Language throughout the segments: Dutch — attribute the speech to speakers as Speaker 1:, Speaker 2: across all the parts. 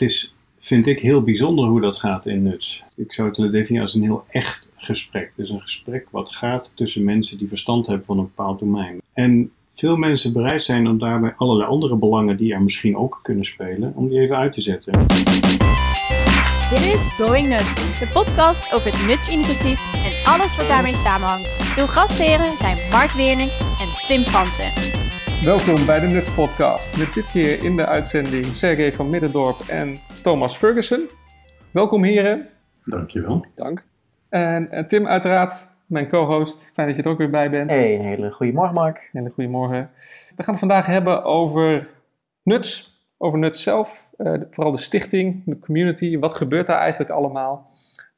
Speaker 1: het is, vind ik, heel bijzonder hoe dat gaat in Nuts. Ik zou het willen definiëren als een heel echt gesprek. Dus een gesprek wat gaat tussen mensen die verstand hebben van een bepaald domein. En veel mensen bereid zijn om daarbij allerlei andere belangen die er misschien ook kunnen spelen, om die even uit te zetten.
Speaker 2: Dit is Going Nuts, de podcast over het Nuts-initiatief en alles wat daarmee samenhangt. Uw gastheren zijn Mark Weerning en Tim Fransen.
Speaker 3: Welkom bij de Nuts Podcast. Met dit keer in de uitzending Sergej van Middendorp en Thomas Ferguson. Welkom heren.
Speaker 1: Dankjewel.
Speaker 3: Dank. En, en Tim uiteraard, mijn co-host. Fijn dat je er ook weer bij bent.
Speaker 4: Hey, een hele goede morgen Mark.
Speaker 3: Hele goede morgen. We gaan het vandaag hebben over Nuts, over Nuts zelf. Uh, vooral de stichting, de community. Wat gebeurt daar eigenlijk allemaal?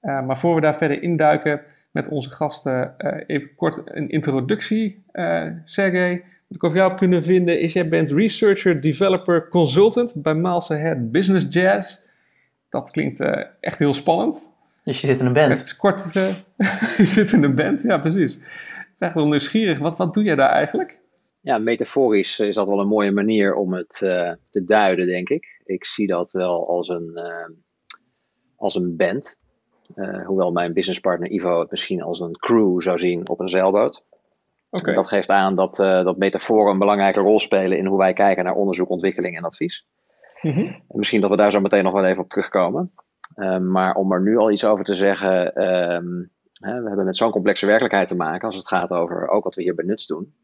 Speaker 3: Uh, maar voor we daar verder induiken met onze gasten, uh, even kort een introductie. Sergej, ik over jou heb kunnen vinden is, jij bent researcher, developer, consultant bij Miles Ahead Business Jazz. Dat klinkt uh, echt heel spannend.
Speaker 4: Dus je zit in een band?
Speaker 3: Het is kort, uh, je zit in een band, ja precies. Ik ben wel nieuwsgierig, wat, wat doe jij daar eigenlijk?
Speaker 5: Ja, metaforisch is dat wel een mooie manier om het uh, te duiden, denk ik. Ik zie dat wel als een, als een band. hoewel mijn businesspartner Ivo het misschien als een crew zou zien op een zeilboot. Okay. Dat geeft aan dat, uh, dat metaforen een belangrijke rol spelen in hoe wij kijken naar onderzoek, ontwikkeling en advies. Mm -hmm. en misschien dat we daar zo meteen nog wel even op terugkomen. Uh, maar om er nu al iets over te zeggen, uh, hè, we hebben met zo'n complexe werkelijkheid te maken als het gaat over ook wat we hier bij Nuts doen.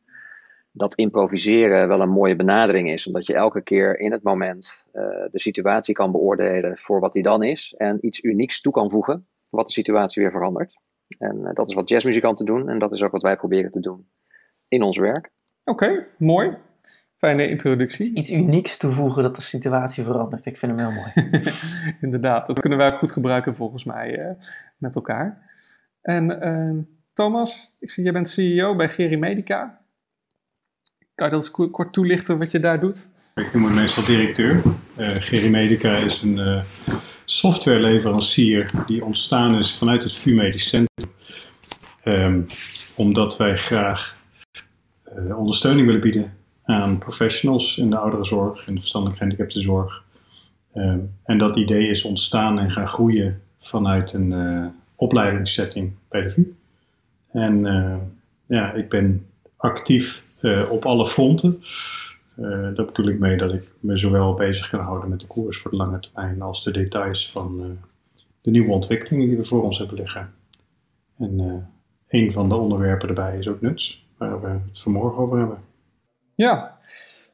Speaker 5: Dat improviseren wel een mooie benadering is, omdat je elke keer in het moment uh, de situatie kan beoordelen voor wat die dan is en iets unieks toe kan voegen, wat de situatie weer verandert. En dat is wat jazzmuzikanten doen en dat is ook wat wij proberen te doen in ons werk.
Speaker 3: Oké, okay, mooi. Fijne introductie.
Speaker 4: Iets unieks toevoegen dat de situatie verandert. Ik vind hem heel mooi.
Speaker 3: Inderdaad, dat kunnen wij ook goed gebruiken volgens mij uh, met elkaar. En uh, Thomas, ik zie, jij bent CEO bij Geri Medica. Kan je dat eens kort toelichten wat je daar doet?
Speaker 1: Ik noem het meestal directeur. Uh, Geri Medica is een uh, softwareleverancier die ontstaan is vanuit het VU Medisch Centrum. Um, omdat wij graag uh, ondersteuning willen bieden aan professionals in de ouderenzorg, in de verstandelijk gehandicaptenzorg. Um, en dat idee is ontstaan en gaan groeien vanuit een uh, opleidingssetting bij de VU. En uh, ja, ik ben actief op alle fronten. daar bedoel ik mee dat ik me zowel bezig kan houden met de koers voor de lange termijn als de details van de nieuwe ontwikkelingen die we voor ons hebben liggen. En een van de onderwerpen erbij is ook nuts waar we het vanmorgen over hebben.
Speaker 3: Ja,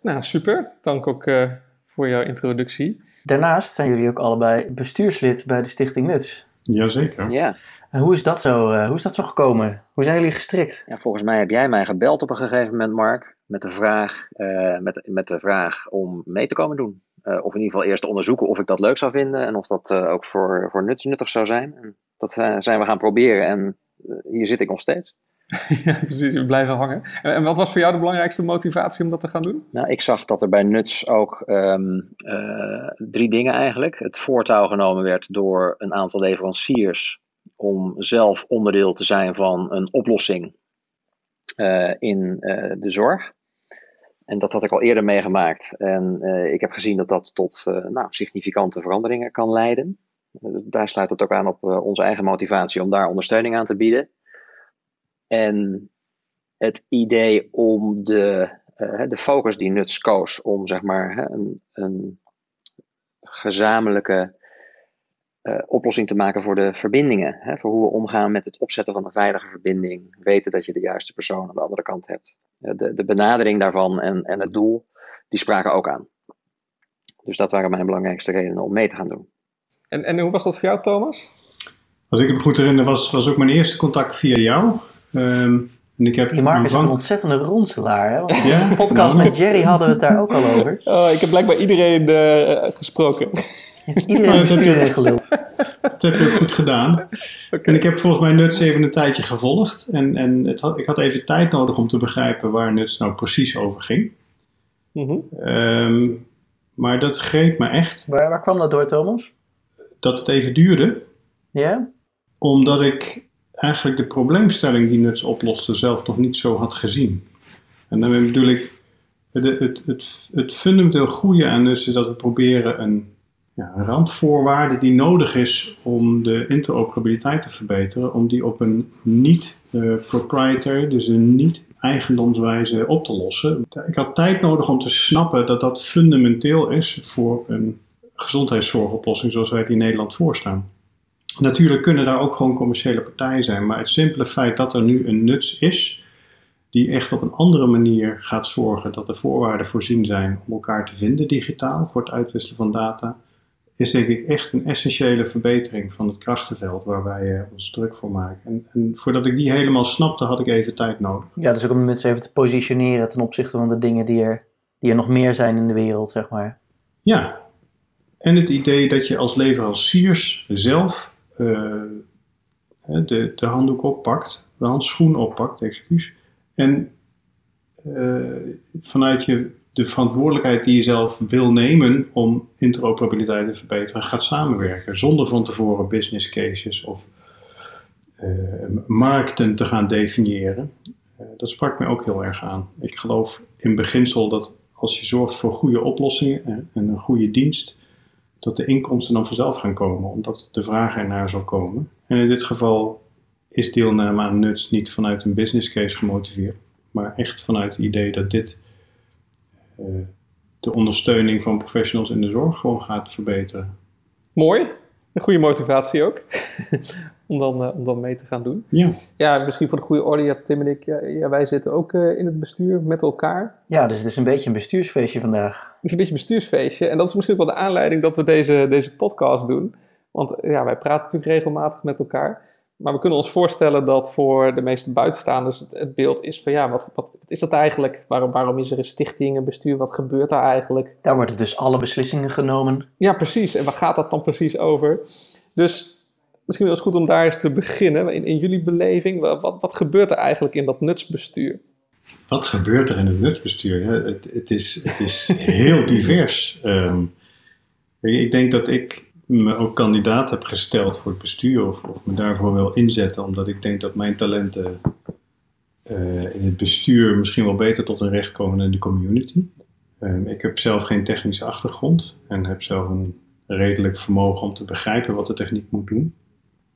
Speaker 3: nou super. Dank ook uh, voor jouw introductie.
Speaker 4: Daarnaast zijn jullie ook allebei bestuurslid bij de Stichting Nuts.
Speaker 1: Jazeker.
Speaker 5: Ja.
Speaker 4: En hoe is dat zo, uh, hoe is dat zo gekomen? Hoe zijn jullie gestrikt?
Speaker 5: Ja, volgens mij heb jij mij gebeld op een gegeven moment, Mark, met de vraag, uh, met, met de vraag om mee te komen doen. of in ieder geval eerst te onderzoeken of ik dat leuk zou vinden en of dat ook voor, voor nuts nuttig zou zijn. En dat zijn we gaan proberen en hier zit ik nog steeds.
Speaker 3: ja, precies. We blijven hangen. En, wat was voor jou de belangrijkste motivatie om dat te gaan doen?
Speaker 5: Nou, ik zag dat er bij Nuts ook um, uh, drie dingen eigenlijk. Het voortouw genomen werd door een aantal leveranciers om zelf onderdeel te zijn van een oplossing uh, in uh, de zorg. En dat had ik al eerder meegemaakt. En ik heb gezien dat dat tot nou, significante veranderingen kan leiden. daar sluit het ook aan op onze eigen motivatie om daar ondersteuning aan te bieden. En het idee om de, uh, de focus die Nuts koos om zeg maar een, een gezamenlijke uh, oplossing te maken voor de verbindingen. Hè, voor hoe we omgaan met het opzetten van een veilige verbinding. Weten dat je de juiste persoon aan de andere kant hebt. De, de benadering daarvan en, en het doel, die spraken ook aan. Dus dat waren mijn belangrijkste redenen om mee te gaan doen.
Speaker 3: En, en hoe was dat voor jou, Thomas?
Speaker 1: Als ik me goed herinner, was, was ook mijn eerste contact via jou. Um,
Speaker 4: en ik heb Die Mark is een ontzettende ronselaar. Hè? Ja? De podcast met Jerry hadden we het daar ook al over.
Speaker 3: Oh, ik heb blijkbaar iedereen uh, gesproken.
Speaker 4: Iedereen geluld.
Speaker 1: Dat heb je ook goed gedaan. Okay. En ik heb volgens mij Nuts even een tijdje gevolgd. En, en het had, ik had even tijd nodig om te begrijpen waar Nuts nou precies over ging. Mm -hmm. um, maar dat greep me echt.
Speaker 4: Waar, waar kwam dat door, Thomas?
Speaker 1: Dat het even duurde.
Speaker 4: Ja?
Speaker 1: Omdat ik eigenlijk de probleemstelling die Nuts oploste zelf nog niet zo had gezien. En daarmee bedoel ik, het, het, het, het fundamenteel goede aan Nuts is dat we proberen een ja, randvoorwaarde die nodig is om de interoperabiliteit te verbeteren, om die op een niet-proprietary, dus een niet-eigendomswijze op te lossen. Ik had tijd nodig om te snappen dat dat fundamenteel is voor een gezondheidszorgoplossing zoals wij die in Nederland voorstaan. Natuurlijk kunnen daar ook gewoon commerciële partijen zijn, maar het simpele feit dat er nu een nuts is, die echt op een andere manier gaat zorgen dat de voorwaarden voorzien zijn om elkaar te vinden digitaal voor het uitwisselen van data, is denk ik echt een essentiële verbetering van het krachtenveld waar wij uh, ons druk voor maken. En, en, voordat ik die helemaal snapte, had ik even tijd nodig.
Speaker 4: Ja, dus ook om mensen even te positioneren ten opzichte van de dingen die er, die er nog meer zijn in de wereld, zeg maar.
Speaker 1: Ja, en het idee dat je als leveranciers zelf de, de handdoek oppakt, de handschoen oppakt, excuus. En uh, vanuit je de verantwoordelijkheid die je zelf wil nemen om interoperabiliteit te verbeteren, gaat samenwerken. Zonder van tevoren business cases of markten te gaan definiëren. Dat sprak mij ook heel erg aan. Ik geloof in beginsel dat als je zorgt voor goede oplossingen en een goede dienst, dat de inkomsten dan vanzelf gaan komen, omdat de vraag ernaar zal komen. En in dit geval is deelname aan nuts niet vanuit een business case gemotiveerd, maar echt vanuit het idee dat dit uh, de ondersteuning van professionals in de zorg gewoon gaat verbeteren.
Speaker 3: Mooi, een goede motivatie ook. om, dan, uh, om dan mee te gaan doen.
Speaker 1: Ja.
Speaker 3: Ja, misschien voor de goede orde, ja, Tim en ik, ja, ja wij zitten ook uh, in het bestuur met elkaar.
Speaker 4: Ja, dus het is een beetje een bestuursfeestje vandaag.
Speaker 3: Het is een beetje een bestuursfeestje. En dat is misschien ook wel de aanleiding dat we deze, deze podcast doen. Want ja, wij praten natuurlijk regelmatig met elkaar. Maar we kunnen ons voorstellen dat voor de meeste buitenstaanders het, het beeld is van ja, wat, wat, wat, is dat eigenlijk? Waarom, waarom is er een stichting, een bestuur? Wat gebeurt daar eigenlijk?
Speaker 4: Daar worden dus alle beslissingen genomen.
Speaker 3: Ja, precies. En waar gaat dat dan precies over? Dus misschien wel eens goed om daar eens te beginnen. In, in jullie beleving, wat, wat gebeurt er eigenlijk in dat nutsbestuur?
Speaker 1: Wat gebeurt er in het nutsbestuur? Ja, het, het, is, het is heel divers. Um, ik denk dat ik me ook kandidaat heb gesteld voor het bestuur of, of me daarvoor wil inzetten, omdat ik denk dat mijn talenten uh, in het bestuur misschien wel beter tot hun recht komen dan in de community. Um, ik heb zelf geen technische achtergrond en heb zelf een redelijk vermogen om te begrijpen wat de techniek moet doen.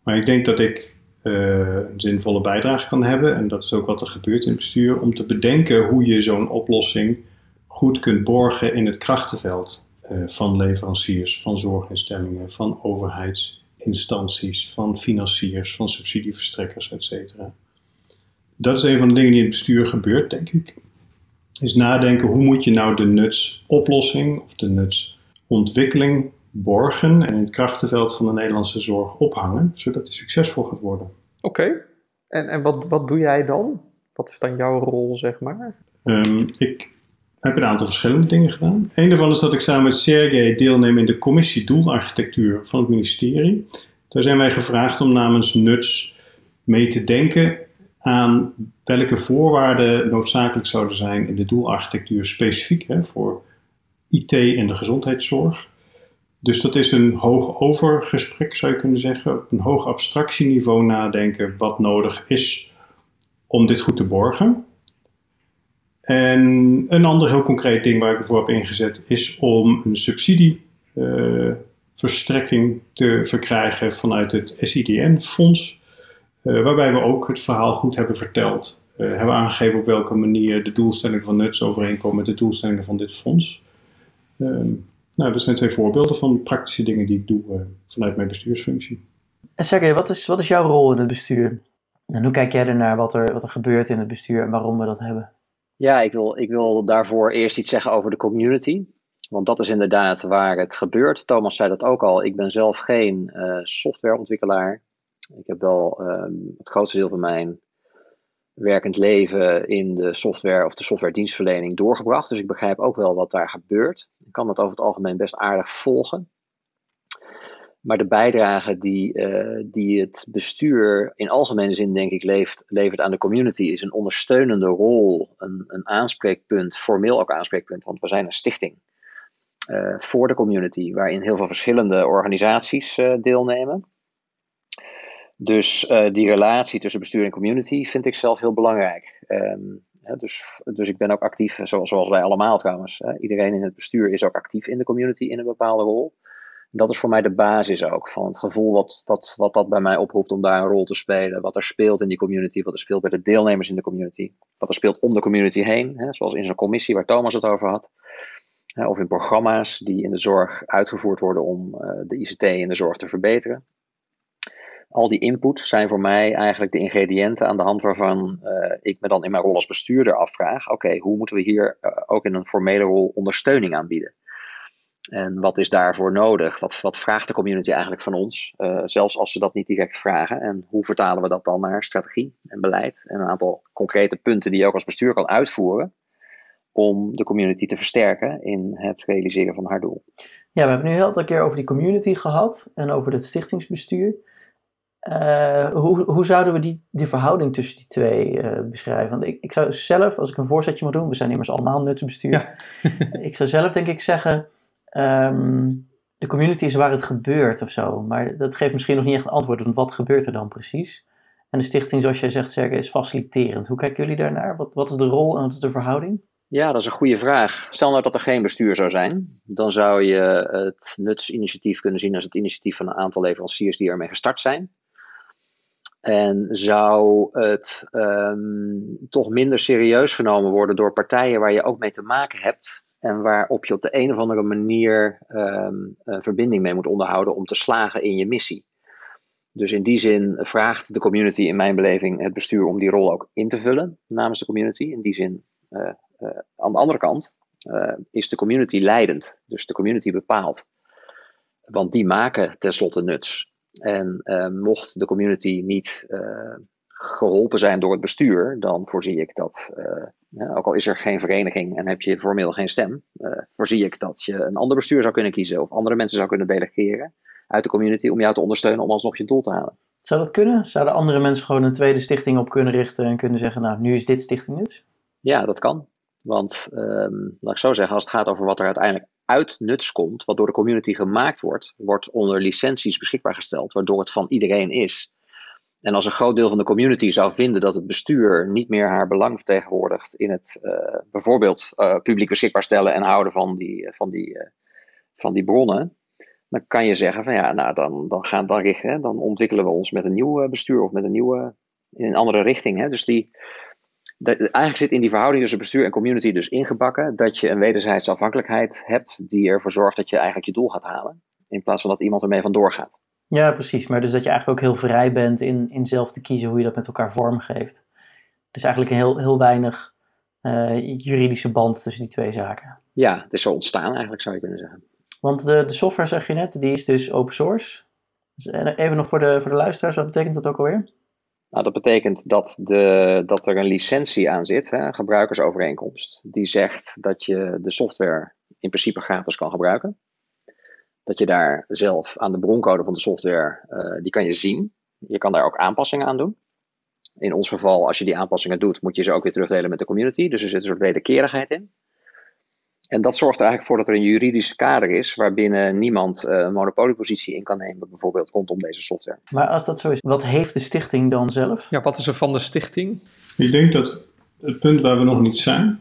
Speaker 1: Maar ik denk dat ik een zinvolle bijdrage kan hebben, en dat is ook wat er gebeurt in het bestuur, om te bedenken hoe je zo'n oplossing goed kunt borgen in het krachtenveld uh, van leveranciers, van zorginstellingen, van overheidsinstanties, van financiers, van subsidieverstrekkers, etc. Dat is een van de dingen die in het bestuur gebeurt, denk ik. Is nadenken hoe moet je nou de nutsoplossing of de nutsontwikkeling borgen en in het krachtenveld van de Nederlandse zorg ophangen, zodat die succesvol gaat worden.
Speaker 3: Oké, okay. en, en wat, wat doe jij dan? Wat is dan jouw rol, zeg maar?
Speaker 1: Um, ik heb een aantal verschillende dingen gedaan. Een daarvan is dat ik samen met Sergej deelneem in de commissie doelarchitectuur van het ministerie. Daar zijn wij gevraagd om namens NUTS mee te denken aan welke voorwaarden noodzakelijk zouden zijn in de doelarchitectuur specifiek hè, voor IT in de gezondheidszorg. Dus dat is een hoog overgesprek, zou je kunnen zeggen. Op een hoog abstractieniveau nadenken wat nodig is om dit goed te borgen. En een ander heel concreet ding waar ik ervoor heb ingezet is om een subsidieverstrekking uh, te verkrijgen vanuit het SIDN-fonds. Uh, waarbij we ook het verhaal goed hebben verteld. Uh, hebben aangegeven op welke manier de doelstellingen van NUTS overeenkomen met de doelstellingen van dit fonds. Nou, dat zijn twee voorbeelden van praktische dingen die ik doe uh, vanuit mijn bestuursfunctie.
Speaker 4: En Sergej, wat is, wat is jouw rol in het bestuur? En hoe kijk jij ernaar wat er, wat er gebeurt in het bestuur en waarom we dat hebben?
Speaker 5: Ja, ik wil, ik wil daarvoor eerst iets zeggen over de community. Want dat is inderdaad waar het gebeurt. Thomas zei dat ook al. Ik ben zelf geen uh, softwareontwikkelaar. Ik heb wel um, het grootste deel van mijn werkend leven in de software of de softwaredienstverlening doorgebracht. Dus ik begrijp ook wel wat daar gebeurt. Ik kan dat over het algemeen best aardig volgen. Maar de bijdrage die, uh, die het bestuur in algemene zin, denk ik, leeft, levert aan de community, is een ondersteunende rol, een, een aanspreekpunt, formeel ook aanspreekpunt, want we zijn een stichting uh, voor de community, waarin heel veel verschillende organisaties uh, deelnemen. Dus die relatie tussen bestuur en community vind ik zelf heel belangrijk. Um, dus, dus ik ben ook actief, zoals, zoals wij allemaal trouwens. Iedereen in het bestuur is ook actief in de community in een bepaalde rol. Dat is voor mij de basis ook van het gevoel wat, wat, wat dat bij mij oproept om daar een rol te spelen. Wat er speelt in die community, wat er speelt bij de deelnemers in de community, wat er speelt om de community heen, hè, zoals in zo'n commissie waar Thomas het over had. Of in programma's die in de zorg uitgevoerd worden om uh, de ICT in de zorg te verbeteren al die inputs zijn voor mij eigenlijk de ingrediënten aan de hand waarvan uh, ik me dan in mijn rol als bestuurder afvraag: oké, hoe moeten we hier uh, ook in een formele rol ondersteuning aanbieden? En wat is daarvoor nodig? Wat, wat vraagt de community eigenlijk van ons? Uh, zelfs als ze dat niet direct vragen. En hoe vertalen we dat dan naar strategie en beleid? En een aantal concrete punten die je ook als bestuur kan uitvoeren. Om de community te versterken in het realiseren van haar doel.
Speaker 4: Ja, we hebben nu heel aantal keer over die community gehad en over het stichtingsbestuur. Uh, hoe, hoe zouden we die, die verhouding tussen die twee uh, beschrijven? Want ik, ik zou zelf, als ik een voorzetje moet doen, we zijn immers allemaal nutsbestuur. Ja. ik zou zelf denk ik zeggen, um, de community is waar het gebeurt of zo. Maar dat geeft misschien nog niet echt een antwoord, want wat gebeurt er dan precies? En de stichting, zoals jij zegt, Serge, is faciliterend. Hoe kijken jullie daarnaar? Wat, wat is de rol en wat is de verhouding?
Speaker 5: Ja, dat is een goede vraag. Stel nou dat er geen bestuur zou zijn, dan zou je het nutsinitiatief kunnen zien als het initiatief van een aantal leveranciers die ermee gestart zijn. En zou het um, toch minder serieus genomen worden door partijen waar je ook mee te maken hebt. En waarop je op de een of andere manier een verbinding mee moet onderhouden om te slagen in je missie. Dus in die zin vraagt de community in mijn beleving het bestuur om die rol ook in te vullen namens de community. In die zin, uh, uh, aan de andere kant, is de community leidend. Dus de community bepaalt. Want die maken tenslotte nuts. En uh, mocht de community niet uh, geholpen zijn door het bestuur, dan voorzie ik dat, uh, ook al is er geen vereniging en heb je formeel geen stem, voorzie ik dat je een ander bestuur zou kunnen kiezen of andere mensen zou kunnen delegeren uit de community om jou te ondersteunen om alsnog je doel te halen.
Speaker 4: Zou dat kunnen? Zouden andere mensen gewoon een tweede stichting op kunnen richten en kunnen zeggen, nou, nu is dit stichting nuts?
Speaker 5: Ja, dat kan. Want um, laat ik zo zeggen, als het gaat over wat er uiteindelijk uit nuts komt, wat door de community gemaakt wordt, wordt onder licenties beschikbaar gesteld, waardoor het van iedereen is. En als een groot deel van de community zou vinden dat het bestuur niet meer haar belang vertegenwoordigt in het uh, bijvoorbeeld uh, publiek beschikbaar stellen en houden van die, uh, van, die, van die bronnen, dan kan je zeggen van ja, nou dan, dan, gaan, dan, richten, dan ontwikkelen we ons met een nieuw bestuur of met een nieuwe, in een andere richting. Hè. Dus die, eigenlijk zit in die verhouding tussen bestuur en community dus ingebakken dat je een wederzijdse afhankelijkheid hebt die ervoor zorgt dat je eigenlijk je doel gaat halen. In plaats van dat iemand ermee vandoor gaat.
Speaker 4: Ja, precies. Maar dus dat je eigenlijk ook heel vrij bent in, in zelf te kiezen hoe je dat met elkaar vormgeeft. Dus eigenlijk een heel, heel weinig uh, juridische band tussen die twee zaken.
Speaker 5: Ja, het is zo ontstaan eigenlijk zou je kunnen zeggen.
Speaker 4: Want de, de software, zeg je net, die is dus open source. Dus even nog voor de, voor de luisteraars, wat betekent dat ook alweer?
Speaker 5: Nou, dat betekent dat, de, dat er een licentie aan zit, hè, een gebruikersovereenkomst, die zegt dat je de software in principe gratis kan gebruiken. Dat je daar zelf aan de broncode van de software, uh, die kan je zien. Je kan daar ook aanpassingen aan doen. In ons geval, als je die aanpassingen doet, moet je ze ook weer terugdelen met de community. Dus er zit een soort wederkerigheid in. En dat zorgt er eigenlijk voor dat er een juridisch kader is waarbinnen niemand uh, een monopoliepositie in kan nemen, bijvoorbeeld rondom deze software.
Speaker 4: Maar als dat zo is, wat heeft de stichting dan zelf?
Speaker 3: Ja, wat is er van de stichting?
Speaker 1: Ik denk dat het punt waar we nog niet zijn,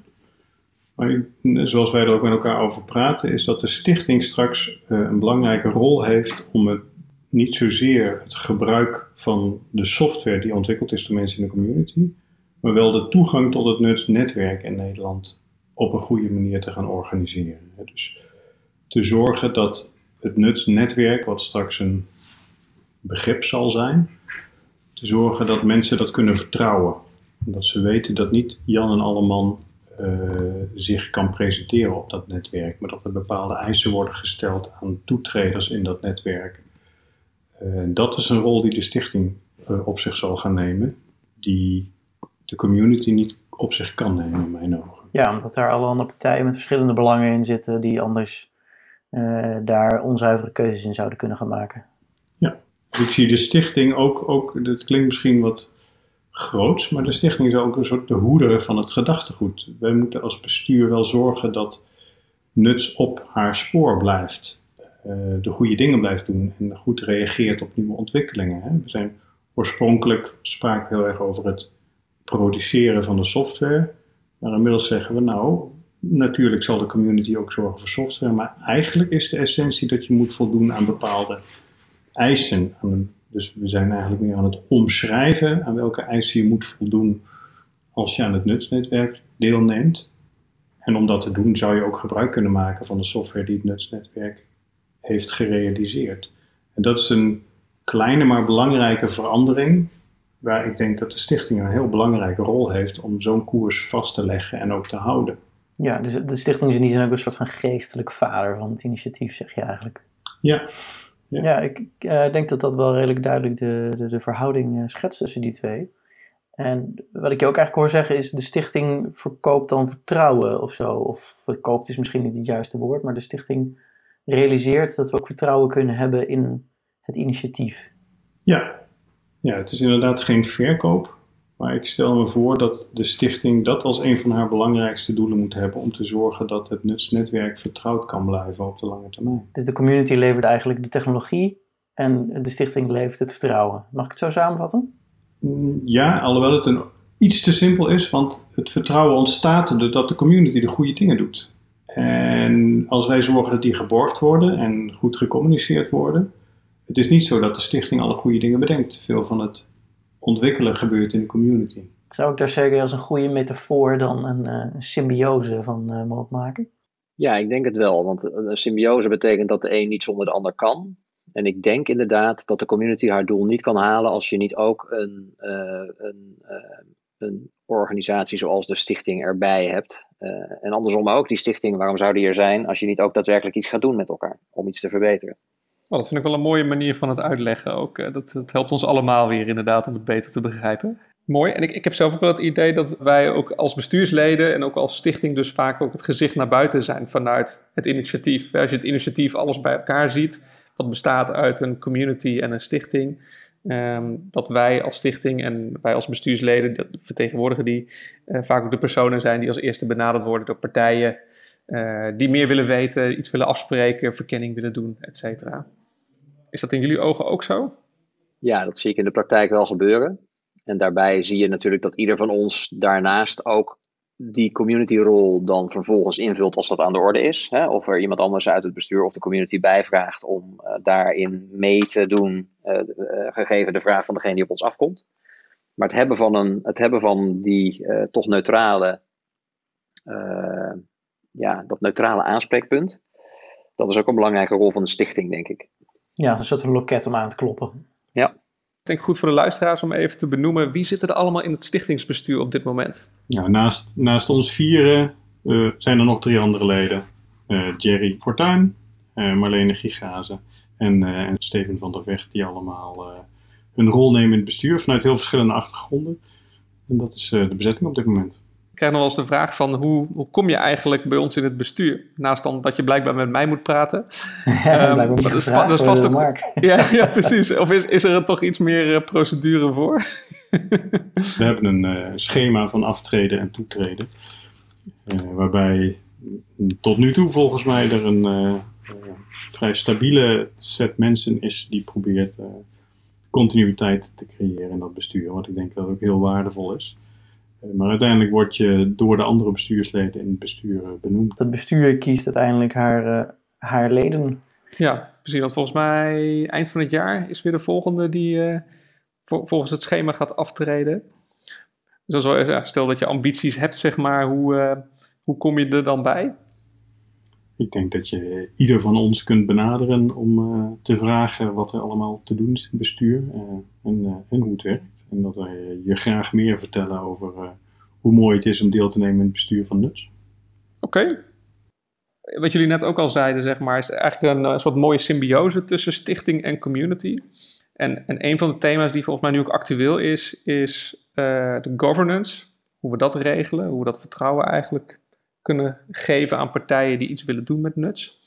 Speaker 1: maar zoals wij er ook met elkaar over praten, is dat de stichting straks uh, een belangrijke rol heeft om het niet zozeer het gebruik van de software die ontwikkeld is door mensen in de community, maar wel de toegang tot het nutsnetwerk in Nederland op een goede manier te gaan organiseren. Dus te zorgen dat het nutsnetwerk, wat straks een begrip zal zijn, te zorgen dat mensen dat kunnen vertrouwen. Dat ze weten dat niet Jan en Alleman uh, zich kan presenteren op dat netwerk, maar dat er bepaalde eisen worden gesteld aan toetreders in dat netwerk. Uh, dat is een rol die de stichting uh, op zich zal gaan nemen, die de community niet op zich kan nemen, in mijn ogen.
Speaker 4: Ja, omdat daar allerhande partijen met verschillende belangen in zitten die anders uh, daar onzuivere keuzes in zouden kunnen gaan maken.
Speaker 1: Ja, ik zie de stichting ook, ook dat klinkt misschien wat groots, maar de stichting is ook een soort de hoeder van het gedachtegoed. Wij moeten als bestuur wel zorgen dat Nuts op haar spoor blijft, uh, de goede dingen blijft doen en goed reageert op nieuwe ontwikkelingen. Hè. We zijn oorspronkelijk spraken heel erg over het produceren van de software. Maar inmiddels zeggen we nou, natuurlijk zal de community ook zorgen voor software, maar eigenlijk is de essentie dat je moet voldoen aan bepaalde eisen. Dus we zijn eigenlijk meer aan het omschrijven aan welke eisen je moet voldoen als je aan het nutsnetwerk deelneemt. En om dat te doen zou je ook gebruik kunnen maken van de software die het nutsnetwerk heeft gerealiseerd. En dat is een kleine maar belangrijke verandering, waar ik denk dat de stichting een heel belangrijke rol heeft om zo'n koers vast te leggen en ook te houden.
Speaker 4: Ja, dus de stichting is in die zin ook een soort van geestelijk vader van het initiatief, zeg je eigenlijk.
Speaker 1: Ja.
Speaker 4: Ja, ja ik uh, denk dat dat wel redelijk duidelijk de, de, de verhouding uh, schetst tussen die twee. En wat ik je ook eigenlijk hoor zeggen is, de stichting verkoopt dan vertrouwen of zo. Of verkoopt is misschien niet het juiste woord, maar de stichting realiseert dat we ook vertrouwen kunnen hebben in het initiatief.
Speaker 1: Ja, ja het is inderdaad geen verkoop. Maar ik stel me voor dat de stichting dat als een van haar belangrijkste doelen moet hebben om te zorgen dat het nutsnetwerk vertrouwd kan blijven op de lange termijn.
Speaker 4: Dus de community levert eigenlijk de technologie en de stichting levert het vertrouwen. Mag ik het zo samenvatten?
Speaker 1: Mm, ja, alhoewel het een, iets te simpel is, want het vertrouwen ontstaat doordat de community de goede dingen doet. En als wij zorgen dat die geborgd worden en goed gecommuniceerd worden, het is niet zo dat de stichting alle goede dingen bedenkt. Veel van het ontwikkelen gebeurt in de community.
Speaker 4: Zou ik daar zeker als een goede metafoor dan een, uh, een symbiose van uh, mogen maken?
Speaker 5: Ja, ik denk het wel. Want een symbiose betekent dat de een niet zonder de ander kan. En ik denk inderdaad dat de community haar doel niet kan halen als je niet ook een, uh, een, een organisatie zoals de stichting erbij hebt. en andersom ook, die stichting, waarom zou die er zijn als je niet ook daadwerkelijk iets gaat doen met elkaar om iets te verbeteren?
Speaker 3: Oh, dat vind ik wel een mooie manier van het uitleggen ook. Eh, dat, dat helpt ons allemaal weer inderdaad om het beter te begrijpen. Mooi. En ik, ik heb zelf ook wel het idee dat wij ook als bestuursleden en ook als stichting dus vaak ook het gezicht naar buiten zijn vanuit het initiatief. Als je het initiatief alles bij elkaar ziet, wat bestaat uit een community en een stichting, ehm, dat wij als stichting en wij als bestuursleden dat vertegenwoordigen die uh, vaak ook de personen zijn die als eerste benaderd worden door partijen uh, die meer willen weten, iets willen afspreken, verkenning willen doen, et cetera. Is dat in jullie ogen ook zo?
Speaker 5: Ja, dat zie ik in de praktijk wel gebeuren. En daarbij zie je natuurlijk dat ieder van ons daarnaast ook die communityrol dan vervolgens invult als dat aan de orde is. Hè? Of er iemand anders uit het bestuur of de community bijvraagt om uh, daarin mee te doen, uh, uh, gegeven de vraag van degene die op ons afkomt. Maar het hebben van, een, het hebben van die toch neutrale, ja, dat neutrale aanspreekpunt, dat is ook een belangrijke rol van de stichting, denk ik.
Speaker 4: Ja, een soort van loket om aan te kloppen.
Speaker 5: Ja.
Speaker 3: Ik denk goed voor de luisteraars om even te benoemen wie zit er allemaal in het stichtingsbestuur op dit moment?
Speaker 1: Ja, naast, naast ons vieren uh, zijn er nog drie andere leden. Uh, Jerry Fortuyn, uh, Marlene Gigaze en, en, Steven van der Vecht, die allemaal hun rol nemen in het bestuur vanuit heel verschillende achtergronden. En dat is de bezetting op dit moment
Speaker 3: krijg nog wel eens de vraag van hoe, hoe kom je eigenlijk bij ons in het bestuur? Naast dan dat je blijkbaar met mij moet praten.
Speaker 4: Ja, um, dat is, dat is vast ook.
Speaker 3: Ja, ja, precies. Of is, is er toch iets meer uh, procedure voor?
Speaker 1: We hebben een uh, schema van aftreden en toetreden. Uh, waarbij tot nu toe volgens mij er een vrij stabiele set mensen is die probeert continuïteit te creëren in dat bestuur. Wat ik denk dat ook heel waardevol is. Eh, maar uiteindelijk word je door de andere bestuursleden in het bestuur eh, benoemd.
Speaker 4: Het bestuur kiest uiteindelijk haar, uh, haar leden.
Speaker 3: Ja, precies. Want volgens mij eind van het jaar is weer de volgende die uh, volgens het schema gaat aftreden. Dus wel, ja, stel dat je ambities hebt, zeg maar, hoe, uh, hoe kom je er dan bij?
Speaker 1: Ik denk dat je ieder van ons kunt benaderen om te vragen wat er allemaal te doen is in het bestuur en, en hoe het werkt. En dat wij je graag meer vertellen over uh, hoe mooi het is om deel te nemen in het bestuur van Nuts.
Speaker 3: Oké. Okay. Wat jullie net ook al zeiden, zeg maar, is eigenlijk een, een, soort mooie symbiose tussen stichting en community. En, en een van de thema's die volgens mij nu ook actueel is, is de governance. Hoe we dat regelen, hoe we dat vertrouwen eigenlijk kunnen geven aan partijen die iets willen doen met Nuts.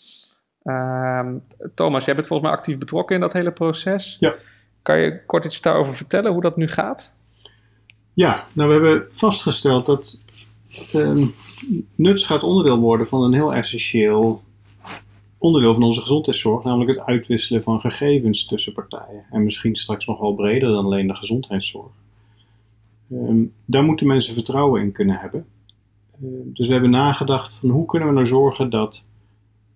Speaker 3: Uh, Thomas, jij bent volgens mij actief betrokken in dat hele proces.
Speaker 1: Ja.
Speaker 3: Kan je kort iets daarover vertellen, hoe dat nu gaat?
Speaker 1: Ja, nou we hebben vastgesteld dat um, nuts gaat onderdeel worden van een heel essentieel onderdeel van onze gezondheidszorg, namelijk het uitwisselen van gegevens tussen partijen. En misschien straks nog wel breder dan alleen de gezondheidszorg. Um, daar moeten mensen vertrouwen in kunnen hebben. dus we hebben nagedacht van hoe kunnen we nou zorgen dat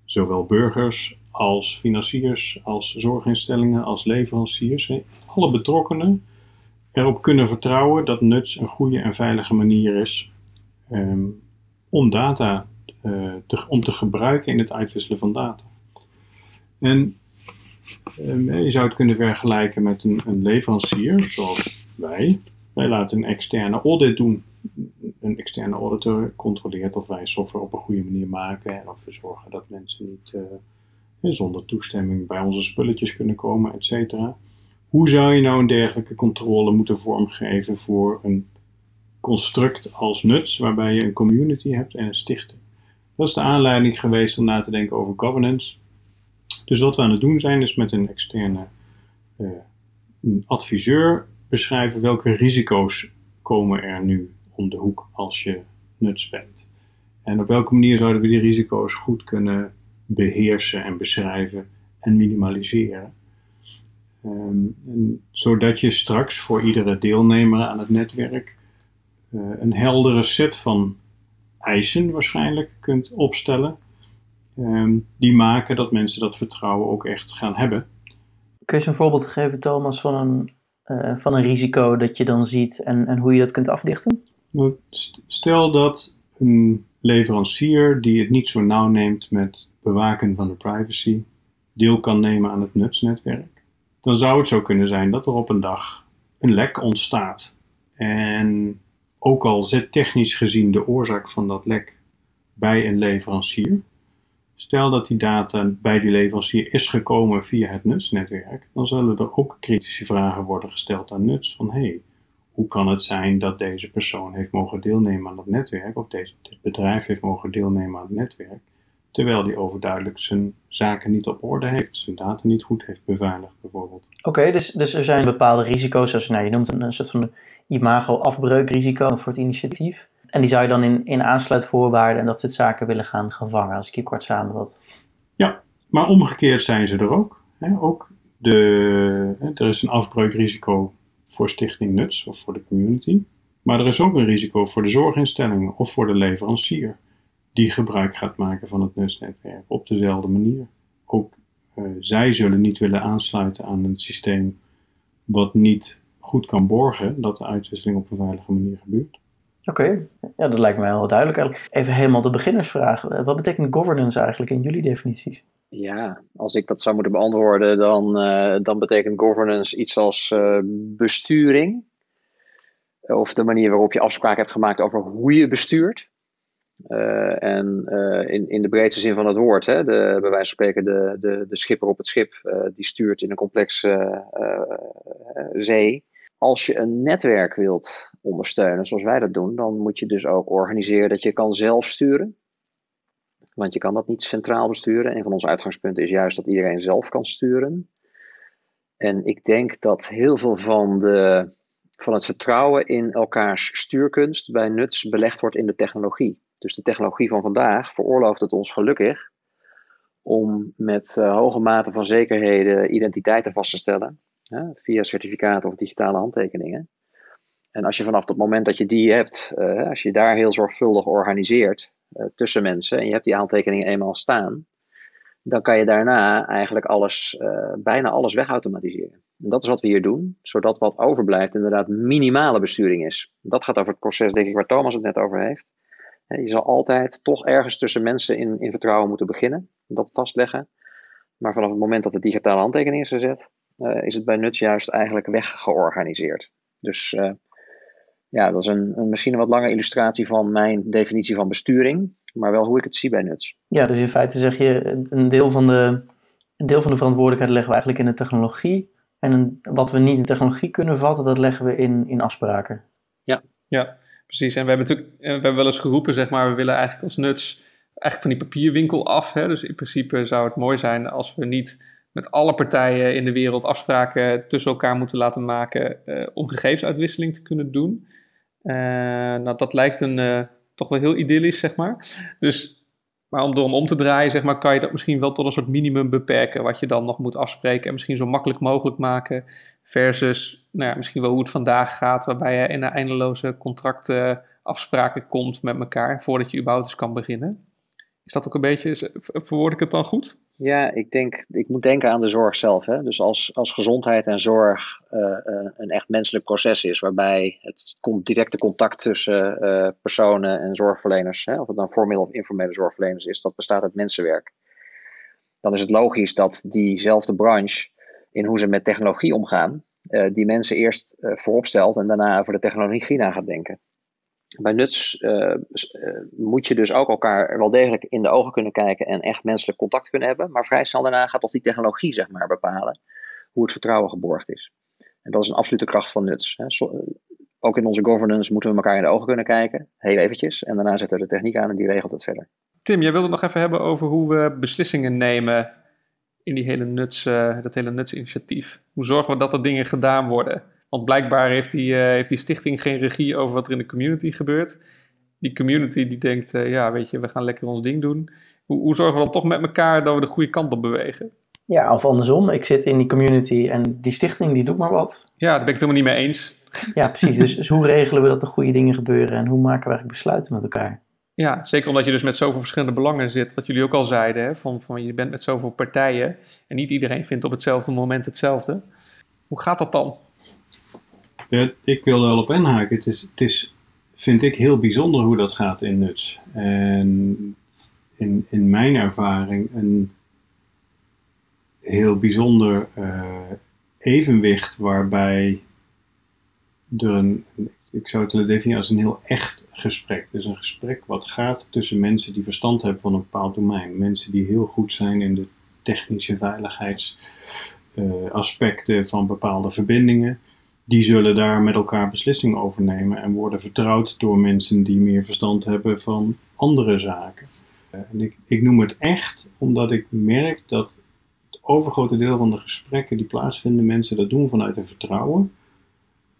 Speaker 1: zowel burgers als financiers, als zorginstellingen, als leveranciers, alle betrokkenen erop kunnen vertrouwen dat nuts een goede en veilige manier is ehm, om data uh, te, om te gebruiken in het uitwisselen van data. En ehm, je zou het kunnen vergelijken met een, een leverancier zoals wij. Wij laten een externe audit doen een externe auditor controleert of wij software op een goede manier maken en of we zorgen dat mensen niet uh, zonder toestemming bij onze spulletjes kunnen komen, et cetera. Hoe zou je nou een dergelijke controle moeten vormgeven voor een construct als nuts, waarbij je een community hebt en een stichting? Dat is de aanleiding geweest om na te denken over governance. Dus wat we aan het doen zijn, is met een externe een adviseur beschrijven welke risico's komen er nu om de hoek als je nuts bent. En op welke manier zouden we die risico's goed kunnen beheersen en beschrijven en minimaliseren? Ehm, en zodat je straks voor iedere deelnemer aan het netwerk uh, een heldere set van eisen waarschijnlijk kunt opstellen. Um, die maken dat mensen dat vertrouwen ook echt gaan hebben.
Speaker 4: Kun je eens een voorbeeld geven, Thomas, van een, uh, van een risico dat je dan ziet en, en hoe je dat kunt afdichten?
Speaker 1: Nou, stel dat een leverancier die het niet zo nauw neemt met bewaken van de privacy, deel kan nemen aan het nutsnetwerk. Dan zou het zo kunnen zijn dat er op een dag een lek ontstaat. En ook al zit technisch gezien de oorzaak van dat lek bij een leverancier, stel dat die data bij die leverancier is gekomen via het nutsnetwerk, dan zullen er ook kritische vragen worden gesteld aan nuts van hey, hoe kan het zijn dat deze persoon heeft mogen deelnemen aan het netwerk, of deze, dit bedrijf heeft mogen deelnemen aan het netwerk, terwijl die overduidelijk zijn zaken niet op orde heeft, zijn data niet goed heeft beveiligd bijvoorbeeld.
Speaker 4: Oké, dus, dus er zijn bepaalde risico's, zoals nou, je noemt een, een soort van imago-afbreukrisico voor het initiatief. En die zou je dan in, in aansluitvoorwaarden en dat soort zaken willen gaan, gaan vangen, als ik je kort samenvat.
Speaker 1: Ja, maar omgekeerd zijn ze er ook. Hè? Ook de, er is een afbreukrisico voor Stichting Nuts of voor de community. Maar er is ook een risico voor de zorginstellingen of voor de leverancier die gebruik gaat maken van het nutsnetwerk op dezelfde manier. Ook uh, zij zullen niet willen aansluiten aan een systeem wat niet goed kan borgen dat de uitwisseling op een veilige manier gebeurt.
Speaker 4: Oké, ja, dat lijkt mij heel duidelijk. Even helemaal de beginnersvraag. Wat betekent governance eigenlijk in jullie definities?
Speaker 5: Ja, als ik dat zou moeten beantwoorden, dan, uh, dan betekent governance iets als uh, besturing. Of de manier waarop je afspraken hebt gemaakt over hoe je bestuurt. Uh, en in, in de breedste zin van het woord, hè, de, bij wijze van spreken de, de, de schipper op het schip, die stuurt in een complexe zee. Als je een netwerk wilt ondersteunen, zoals wij dat doen, dan moet je dus ook organiseren dat je kan zelf sturen. Want je kan dat niet centraal besturen. Een van onze uitgangspunten is juist dat iedereen zelf kan sturen. En ik denk dat heel veel van, de, van het vertrouwen in elkaars stuurkunst bij nuts belegd wordt in de technologie. Dus de technologie van vandaag veroorlooft het ons gelukkig om met uh, hoge mate van zekerheden identiteiten vast te stellen. Hè, via certificaten of digitale handtekeningen. En als je vanaf het moment dat je die hebt, uh, als je daar heel zorgvuldig organiseert, uh, tussen mensen en je hebt die aantekeningen eenmaal staan, dan kan je daarna eigenlijk alles, bijna alles wegautomatiseren. En dat is wat we hier doen, zodat wat overblijft inderdaad minimale besturing is. Dat gaat over het proces, denk ik, waar Thomas het net over heeft. Je zal altijd toch ergens tussen mensen in, in vertrouwen moeten beginnen, dat vastleggen. Maar vanaf het moment dat de digitale handtekening is gezet, uh, is het bij Nuts juist eigenlijk weggeorganiseerd. Dus uh, ja, dat is een, een, misschien een wat lange illustratie van mijn definitie van besturing, maar wel hoe ik het zie bij Nuts.
Speaker 4: Ja, dus in feite zeg je, een deel van de, een deel van de verantwoordelijkheid leggen we eigenlijk in de technologie. En een, wat we niet in technologie kunnen vatten, dat leggen we in, in afspraken.
Speaker 5: Ja.
Speaker 3: ja, precies. En we hebben natuurlijk we hebben wel eens geroepen, zeg maar, we willen eigenlijk als Nuts eigenlijk van die papierwinkel af. Hè? Dus in principe zou het mooi zijn als we niet met alle partijen in de wereld afspraken tussen elkaar moeten laten maken uh, om gegevensuitwisseling te kunnen doen. Uh, nou, dat lijkt een, toch wel heel idyllisch, zeg maar. Dus, maar om door hem om te draaien, zeg maar, kan je dat misschien wel tot een soort minimum beperken, wat je dan nog moet afspreken en misschien zo makkelijk mogelijk maken, versus nou ja, misschien wel hoe het vandaag gaat, waarbij je in een eindeloze contracten afspraken komt met elkaar voordat je überhaupt eens kan beginnen. Is dat ook een beetje, verwoord ik het dan goed?
Speaker 5: Ja, ik, denk, ik moet denken aan de zorg zelf. Hè? Dus als, als gezondheid en zorg uh, een echt menselijk proces is, waarbij het directe contact tussen uh, personen en zorgverleners, hè, of het dan formele of informele zorgverleners is, dat bestaat uit mensenwerk. Dan is het logisch dat diezelfde branche, in hoe ze met technologie omgaan, die mensen eerst voorop stelt en daarna over de technologie na gaat denken bij nuts uh, moet je dus ook elkaar wel degelijk in de ogen kunnen kijken en echt menselijk contact kunnen hebben. Maar vrij snel daarna gaat toch die technologie zeg maar, bepalen hoe het vertrouwen geborgd is. En dat is een absolute kracht van nuts. Hè. Eh, ook in onze governance moeten we elkaar in de ogen kunnen kijken, heel eventjes. En daarna zetten we de techniek aan en die regelt het verder.
Speaker 3: Tim, jij wilde het nog even hebben over hoe we beslissingen nemen in die hele nuts, uh, dat hele nuts-initiatief. Hoe zorgen we dat er dingen gedaan worden? Want blijkbaar heeft die, uh, heeft die stichting geen regie over wat er in de community gebeurt. Die community die denkt, uh, ja, weet je, we gaan lekker ons ding doen. Hoe, hoe zorgen we dan toch met elkaar dat we de goede kant op bewegen?
Speaker 4: Ja, of andersom. Ik zit in die community en die stichting die doet maar wat.
Speaker 3: Ja, daar ben ik het helemaal niet mee eens.
Speaker 4: Ja, precies. Dus, dus, hoe regelen we dat er goede dingen gebeuren en hoe maken we eigenlijk besluiten met elkaar?
Speaker 3: Ja, zeker omdat je dus met zoveel verschillende belangen zit, wat jullie ook al zeiden, hè, van, van je bent met zoveel partijen en niet iedereen vindt op hetzelfde moment hetzelfde. Hoe gaat dat dan?
Speaker 1: Ik wil wel op inhaken. Het is, het is, vind ik, heel bijzonder hoe dat gaat in nuts. En in, in mijn ervaring een heel bijzonder uh, evenwicht waarbij er een, ik zou het definiëren als een heel echt gesprek. Dus een gesprek wat gaat tussen mensen die verstand hebben van een bepaald domein. Mensen die heel goed zijn in de technische veiligheidsaspecten uh, van bepaalde verbindingen die zullen daar met elkaar beslissingen over nemen en worden vertrouwd door mensen die meer verstand hebben van andere zaken. Eh, en ik, ik noem het echt omdat ik merk dat het overgrote deel van de gesprekken die plaatsvinden, mensen dat doen vanuit een vertrouwen.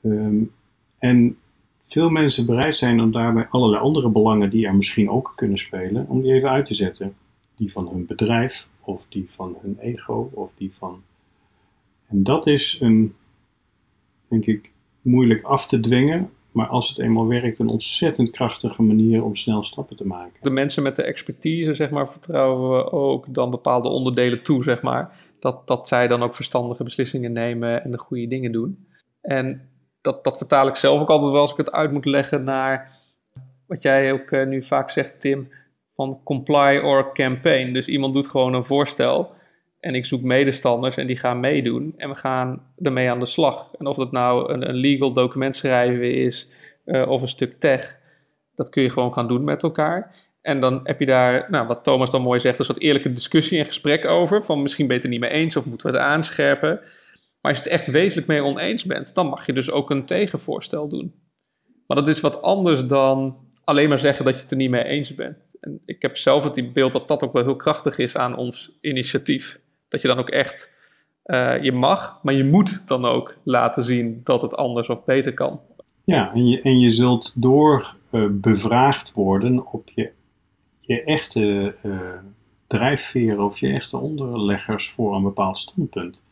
Speaker 1: Um, en veel mensen bereid zijn om daarbij allerlei andere belangen die er misschien ook kunnen spelen, om die even uit te zetten. Die van hun bedrijf, of die van hun ego, of die van. En dat is een denk ik, moeilijk af te dwingen. Maar als het eenmaal werkt, een ontzettend krachtige manier om snel stappen te maken.
Speaker 3: De mensen met de expertise, zeg maar, vertrouwen we ook dan bepaalde onderdelen toe, zeg maar. Dat, dat zij dan ook verstandige beslissingen nemen en de goede dingen doen. En dat, dat vertaal ik zelf ook altijd wel als ik het uit moet leggen naar wat jij ook uh, nu vaak zegt, Tim, van comply or campaign. Dus iemand doet gewoon een voorstel en ik zoek medestanders en die gaan meedoen. En we gaan ermee aan de slag. En of dat nou een, een legal document schrijven is uh, of een stuk tech, dat kun je gewoon gaan doen met elkaar. En dan heb je daar, nou, wat Thomas dan mooi zegt, een soort eerlijke discussie en gesprek over. Van misschien ben je het er niet mee eens of moeten we het aanscherpen. Maar als je het echt wezenlijk mee oneens bent, dan mag je dus ook een tegenvoorstel doen. Maar dat is wat anders dan alleen maar zeggen dat je het er niet mee eens bent. En ik heb zelf het beeld dat dat ook wel heel krachtig is aan ons initiatief. Dat je dan ook echt, uh, je mag, maar je moet dan ook laten zien dat het anders of beter kan.
Speaker 1: Ja, en je, en je zult door uh, bevraagd worden op je, je echte uh, drijfveren of je echte onderleggers voor een bepaald standpunt.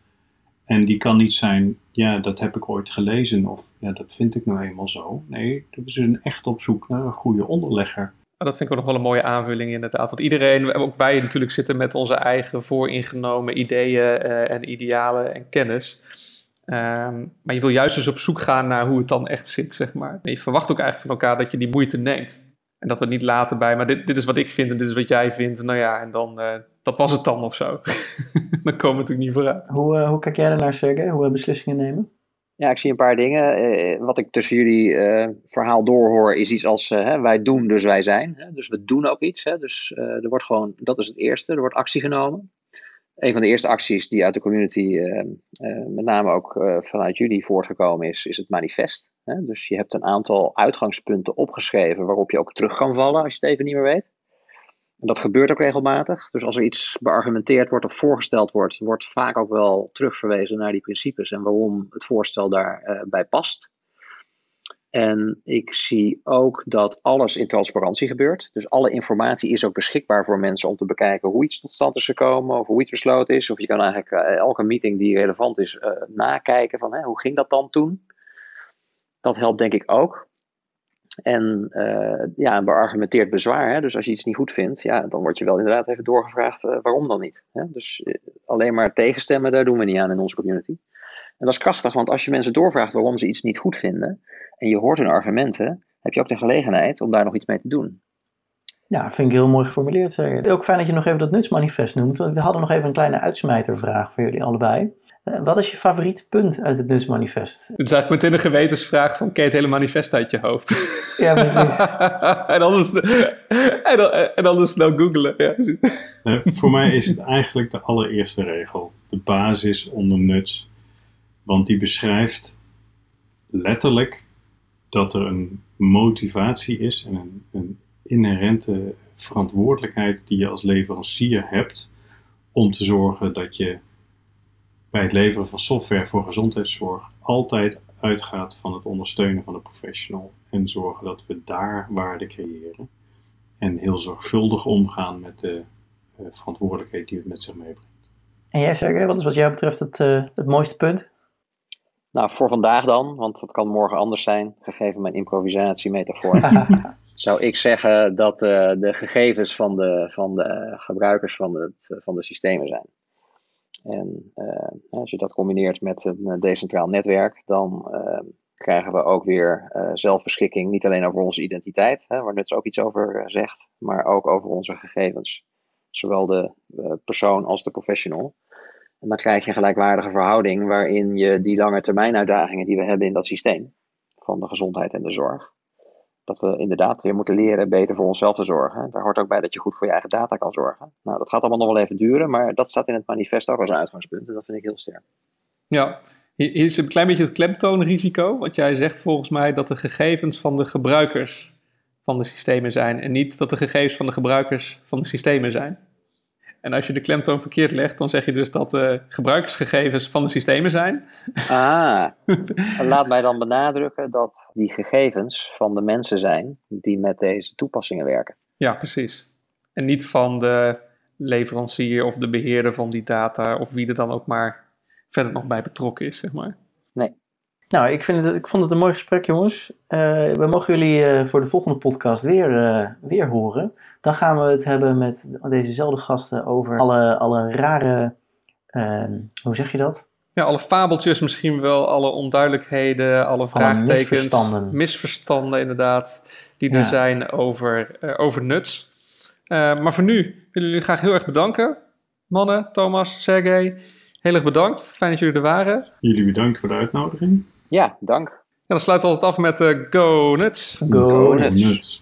Speaker 1: En die kan niet zijn, ja, dat heb ik ooit gelezen of ja, dat vind ik nou eenmaal zo. Nee, we zijn echt op zoek naar een goede onderlegger
Speaker 3: dat vind ik ook nog wel een mooie aanvulling inderdaad. Want iedereen, ook wij natuurlijk zitten met onze eigen vooringenomen ideeën uh, en idealen en kennis. Um, maar je wil juist eens op zoek gaan naar hoe het dan echt zit, zeg maar. En je verwacht ook eigenlijk van elkaar dat je die moeite neemt. En dat we het niet laten bij, maar dit, dit is wat ik vind en dit is wat jij vindt. Nou ja, en dan, uh, dat was het dan of zo. dan komen we natuurlijk niet vooruit.
Speaker 4: Hoe, uh, hoe kijk jij ernaar, Sergej? Hoe we beslissingen nemen?
Speaker 5: Ja, ik zie een paar dingen. Eh, wat ik tussen jullie uh, verhaal doorhoor is iets als uh, wij doen, dus wij zijn. Hè? Dus we doen ook iets. Hè? Dus er wordt gewoon, dat is het eerste, er wordt actie genomen. Een van de eerste acties die uit de community, met name ook vanuit jullie voortgekomen is, is het manifest. Hè? Dus je hebt een aantal uitgangspunten opgeschreven waarop je ook terug kan vallen als je het even niet meer weet. En dat gebeurt ook regelmatig. Dus als er iets beargumenteerd wordt of voorgesteld wordt, wordt vaak ook wel terugverwezen naar die principes en waarom het voorstel daarbij uh, bij past. En ik zie ook dat alles in transparantie gebeurt. Dus alle informatie is ook beschikbaar voor mensen om te bekijken hoe iets tot stand is gekomen of hoe iets besloten is. Of je kan eigenlijk uh, elke meeting die relevant is uh, nakijken van hè, hoe ging dat dan toen. Dat helpt denk ik ook. En uh, ja, een beargumenteerd bezwaar. Hè? Dus als je iets niet goed vindt, ja, dan word je wel inderdaad even doorgevraagd uh, waarom dan niet. Hè? Dus uh, alleen maar tegenstemmen, daar doen we niet aan in onze community. En dat is krachtig, want als je mensen doorvraagt waarom ze iets niet goed vinden en je hoort hun argumenten, heb je ook de gelegenheid om daar nog iets mee te doen.
Speaker 4: Ja, vind ik heel mooi geformuleerd. Ook fijn dat je nog even dat nutsmanifest noemt. We hadden nog even een kleine uitsmijtervraag voor jullie allebei. Uh, wat is je favoriete punt uit het nutsmanifest?
Speaker 3: Het is eigenlijk meteen een gewetensvraag van, ken je het hele manifest uit je hoofd?
Speaker 4: Ja, precies.
Speaker 3: en, anders, en, dan, en anders snel googlen. Ja.
Speaker 1: Uh, voor mij is het eigenlijk de allereerste regel. De basis onder nuts. Want die beschrijft letterlijk dat er een motivatie is en een, een inherente verantwoordelijkheid die je als leverancier hebt om te zorgen dat je bij het leveren van software voor gezondheidszorg altijd uitgaat van het ondersteunen van de professional en zorgen dat we daar waarde creëren en heel zorgvuldig omgaan met de uh, verantwoordelijkheid die het met zich meebrengt.
Speaker 4: En jij Sergej, wat is wat jou betreft het, uh, het mooiste punt?
Speaker 5: Nou, voor vandaag dan, want dat kan morgen anders zijn, gegeven mijn improvisatiemetafoor. zou ik zeggen dat uh, de gegevens van de, van de gebruikers van, het, van de systemen zijn. En als je dat combineert met een decentraal netwerk, dan krijgen we ook weer zelfbeschikking, niet alleen over onze identiteit, hè, waar Nuts ook iets over zegt, maar ook over onze gegevens. Zowel de persoon als de professional. En dan krijg je een gelijkwaardige verhouding waarin je die lange termijn uitdagingen die we hebben in dat systeem, van de gezondheid en de zorg, dat we inderdaad weer moeten leren beter voor onszelf te zorgen. Daar hoort ook bij dat je goed voor je eigen data kan zorgen. Nou, dat gaat allemaal nog wel even duren, maar dat staat in het manifest ook als uitgangspunt en dat vind ik heel sterk.
Speaker 3: Ja, hier is een klein beetje het klemtoonrisico, want jij zegt volgens mij dat de gegevens van de gebruikers van de systemen zijn en niet dat de gegevens van de gebruikers van de systemen zijn. En als je de klemtoon verkeerd legt, dan zeg je dus dat de gebruikersgegevens van de systemen zijn.
Speaker 5: Ah, laat mij dan benadrukken dat die gegevens van de mensen zijn die met deze toepassingen werken.
Speaker 3: Ja, precies. En niet van de leverancier of de beheerder van die data of wie er dan ook maar verder nog bij betrokken is, zeg maar.
Speaker 5: Nee.
Speaker 4: Nou, ik, vind het, ik vond het een mooi gesprek, jongens. Uh, we mogen jullie uh, voor de volgende podcast weer, uh, weer horen. Dan gaan we het hebben met dezezelfde gasten over alle, alle rare, ehm, hoe zeg je dat?
Speaker 3: Ja, alle fabeltjes misschien wel, alle onduidelijkheden, alle vraagtekens,
Speaker 4: misverstanden.
Speaker 3: misverstanden inderdaad, die er zijn over, over nuts. maar voor nu willen jullie graag heel erg bedanken. Mannen, Thomas, Sergej, heel erg bedankt. Fijn dat jullie er waren.
Speaker 1: Jullie bedankt voor de uitnodiging.
Speaker 5: Ja, dank.
Speaker 3: En dan sluiten we altijd af met uh, Go Nuts.
Speaker 4: Go,
Speaker 5: Go
Speaker 4: Nuts.
Speaker 5: Nuts.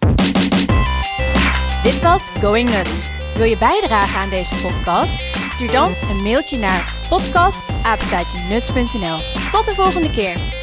Speaker 2: Dit was Going Nuts. Wil je bijdragen aan deze podcast? Stuur dan een mailtje naar podcast.nuts.nl. Tot de volgende keer.